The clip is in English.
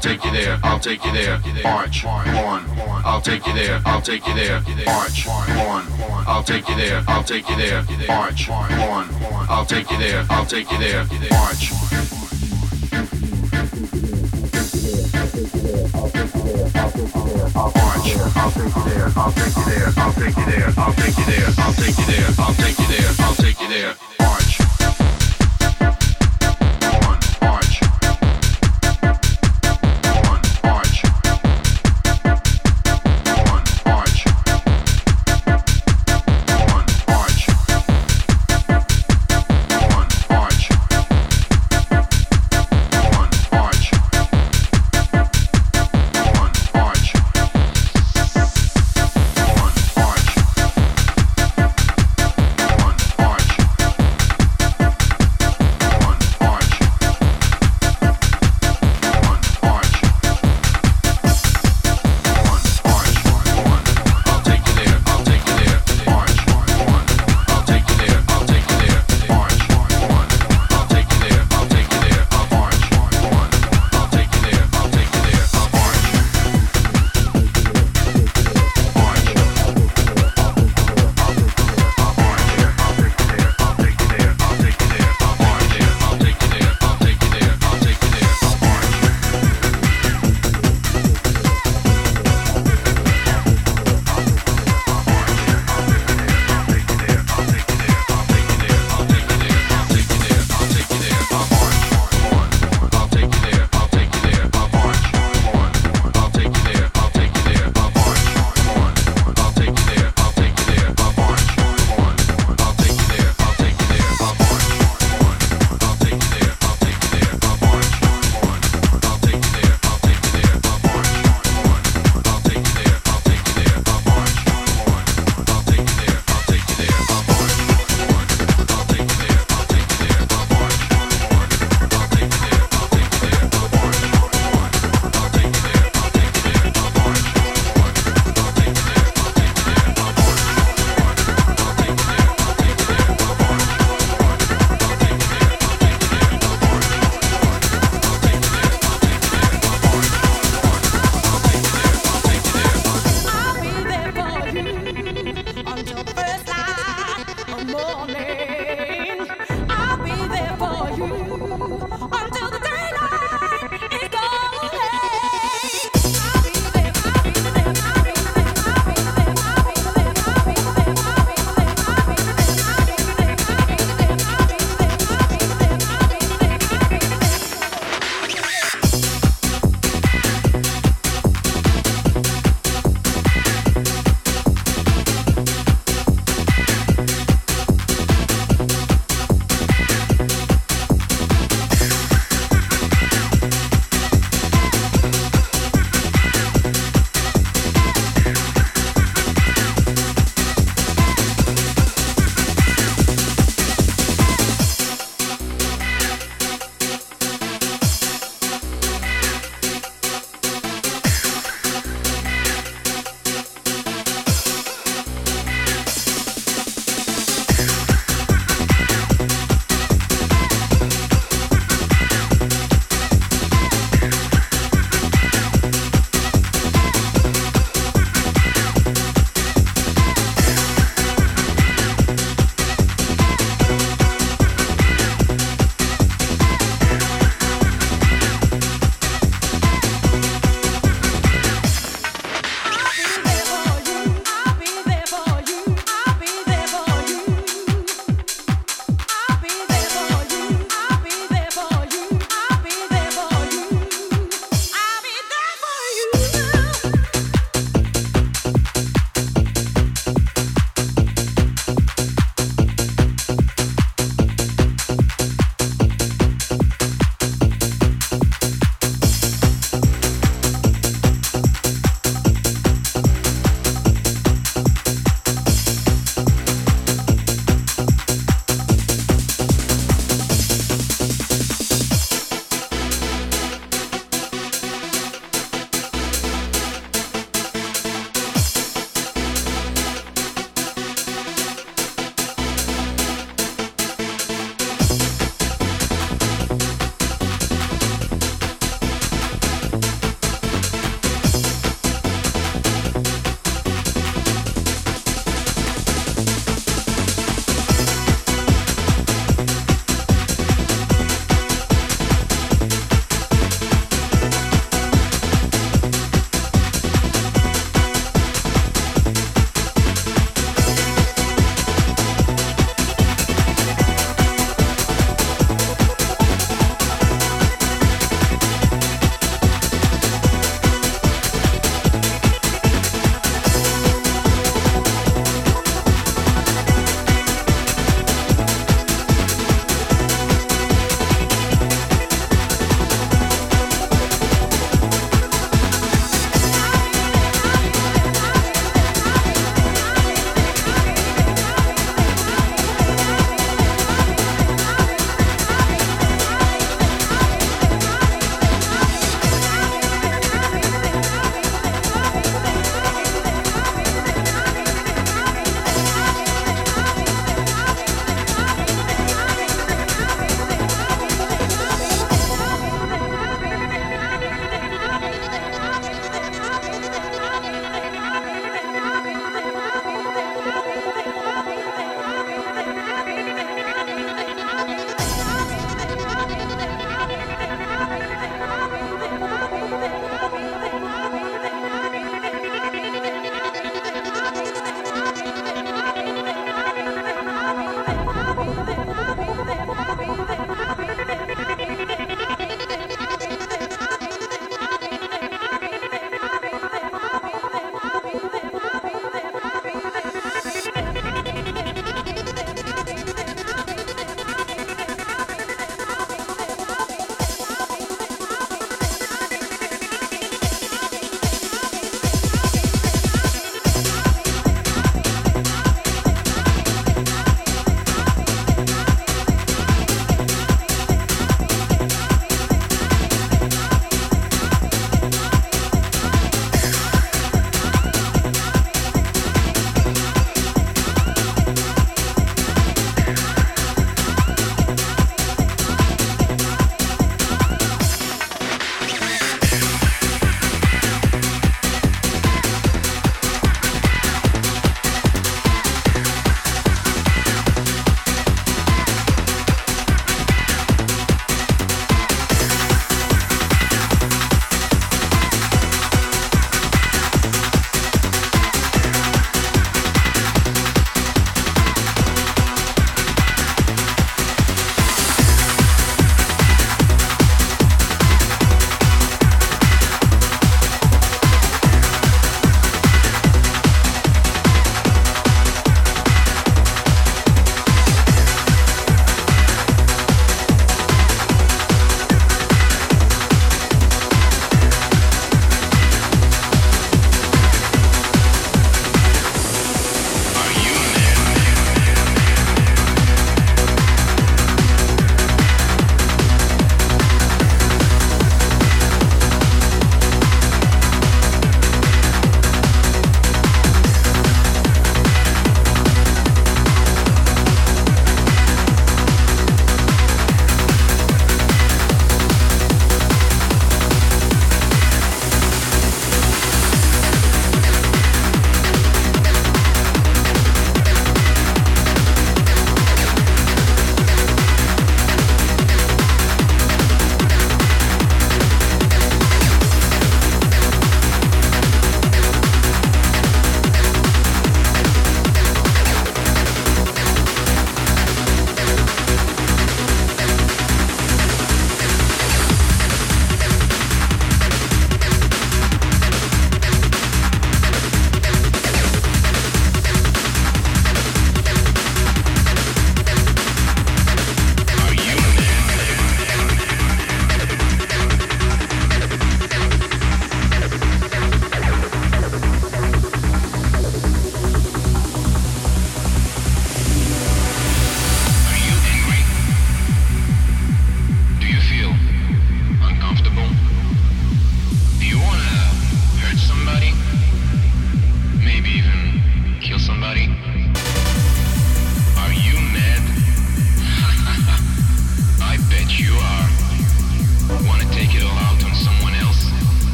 take you there. I'll take you there. March. On. I'll take you there. I'll take you there. March. On. I'll take you there. I'll take you there. March. On. I'll take you there. I'll take you there. March. March. I'll take you there. I'll take you there. I'll take you there. I'll take you there. I'll take you there. I'll take you there. I'll take you there.